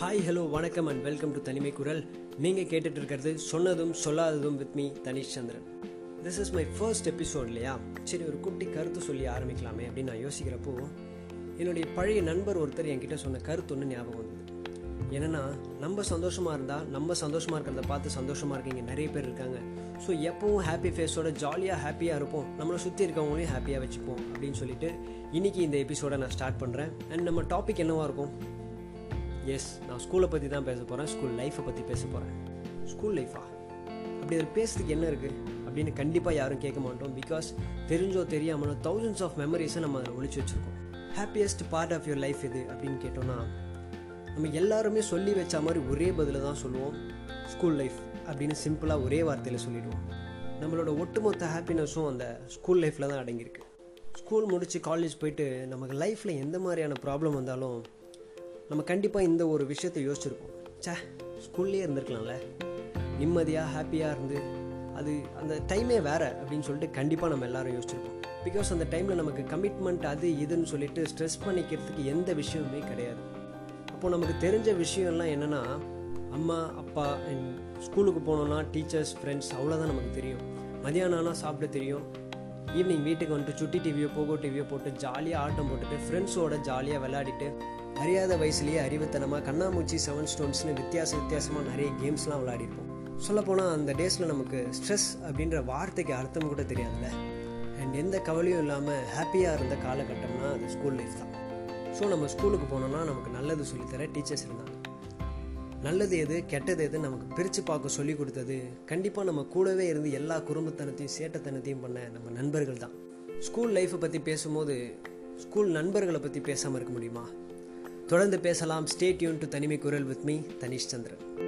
Hi hello வணக்கம் and welcome to தனிமை குரல். நீங்கள் கேட்டுட்டு இருக்கிறது சொன்னதும் சொல்லாததும் with me Tanish Chandran. This is my first episode இல்லையா? சரி ஒரு குட்டி கருத்து சொல்லி ஆரம்பிக்கலாமே அப்படின்னு நான் யோசிக்கிறப்போ என்னுடைய பழைய நண்பர் ஒருத்தர் என்கிட்ட சொன்ன கருத்து ஒன்று ஞாபகம் வந்தது. என்னன்னா நம்ம சந்தோஷமாக இருந்தால் நம்ம சந்தோஷமாக இருக்கிறத பார்த்து சந்தோஷமாக இருக்கீங்க. நிறைய பேர் இருக்காங்க. ஸோ எப்பவும் ஹாப்பி ஃபேஸோட ஜாலியாக ஹாப்பியாக இருப்போம். நம்மளை சுற்றி இருக்கவங்களையும் ஹாப்பியாக வச்சுப்போம் அப்படின்னு சொல்லிட்டு இன்னைக்கு இந்த எபிசோடை நான் ஸ்டார்ட் பண்ணுறேன் அண்ட் நம்ம டாபிக் என்னவாக இருக்கும்? எஸ் நான் ஸ்கூலை பற்றி தான் பேச போகிறேன் ஸ்கூல் லைஃப்பை பற்றி பேச போகிறேன் ஸ்கூல் லைஃபா அப்படி அதில் பேசுறதுக்கு என்ன இருக்குது அப்படின்னு கண்டிப்பாக யாரும் கேட்க மாட்டோம். பிகாஸ் தெரிஞ்சோ தெரியாமலோ தௌசண்ட்ஸ் ஆஃப் மெமரிஸை நம்ம அதில் ஒழிச்சு வச்சுருக்கோம். Happiest part of your life இது அப்படின்னு கேட்டோன்னா நம்ம எல்லாருமே சொல்லி வச்ச மாதிரி ஒரே பதில தான் சொல்லுவோம். ஸ்கூல் லைஃப் அப்படின்னு சிம்பிளாக ஒரே வார்த்தையில் சொல்லிடுவோம். நம்மளோட ஒட்டுமொத்த ஹாப்பினஸும் அந்த ஸ்கூல் லைஃப்பில் தான் அடங்கியிருக்கு. ஸ்கூல் முடித்து காலேஜ் போயிட்டு நமக்கு லைஃப்பில் எந்த மாதிரியான ப்ராப்ளம் வந்தாலும் நம்ம கண்டிப்பாக இந்த ஒரு விஷயத்தை யோசிச்சிருப்போம். ச்சே ஸ்கூல்லேயே இருந்திருக்கலாம்ல. நிம்மதியாக ஹாப்பியாக இருந்து அது அந்த டைமே வேறு அப்படின்னு சொல்லிட்டு கண்டிப்பாக நம்ம எல்லாரும் யோசிச்சிருப்போம். பிகாஸ் அந்த டைமில் நமக்கு கமிட்மெண்ட் அது இதுன்னு சொல்லிட்டு ஸ்ட்ரெஸ் பண்ணிக்கிறதுக்கு எந்த விஷயமுமே கிடையாது. அப்போது நமக்கு தெரிஞ்ச விஷயம்லாம் என்னென்னா அம்மா அப்பா அண்ட் ஸ்கூலுக்கு போனோன்னா டீச்சர்ஸ் ஃப்ரெண்ட்ஸ் அவ்வளோதான் நமக்கு தெரியும். மதியானம் ஆனால் சாப்பிட தெரியும். ஈவினிங் வீட்டுக்கு வந்துட்டு சுட்டி டிவியோ போகோ டிவியோ போட்டு ஜாலியாக ஆட்டம் போட்டுட்டு ஃப்ரெண்ட்ஸோட ஜாலியாக விளையாடிட்டு அறியாத வயசுலேயே அறிவுத்தனமாக கண்ணாமூச்சி செவன் ஸ்டோன்ஸ்னு வித்தியாச வித்தியாசமாக நிறைய கேம்ஸ்லாம் விளையாடிருப்போம். சொல்லப்போனால் அந்த டேஸில் நமக்கு ஸ்ட்ரெஸ் அப்படின்ற வார்த்தைக்கு அர்த்தம் கூட தெரியாதுல்ல. அண்ட் எந்த கவலையும் இல்லாமல் ஹாப்பியாக இருந்த காலகட்டம்னா அது ஸ்கூல் லைஃப் தான். ஸோ நம்ம ஸ்கூலுக்கு போனோம்னா நமக்கு நல்லது சொல்லித்தர டீச்சர்ஸ் இருந்தாங்க. நல்லது எது கெட்டது எது நமக்கு பிரித்து பார்க்க சொல்லி கொடுத்தது. கண்டிப்பாக நம்ம கூடவே இருந்து எல்லா குறும்புத்தனத்தையும் சேட்டத்தனத்தையும் பண்ண நம்ம நண்பர்கள் தான். ஸ்கூல் லைஃப்பை பற்றி பேசும்போது ஸ்கூல் நண்பர்களை பற்றி பேசாமல் இருக்க முடியுமா? தொடர்ந்து பேசலாம். ஸ்டே டியூன் டு தனிமை குரல் வித் மீ தனிஷ் சந்திரன்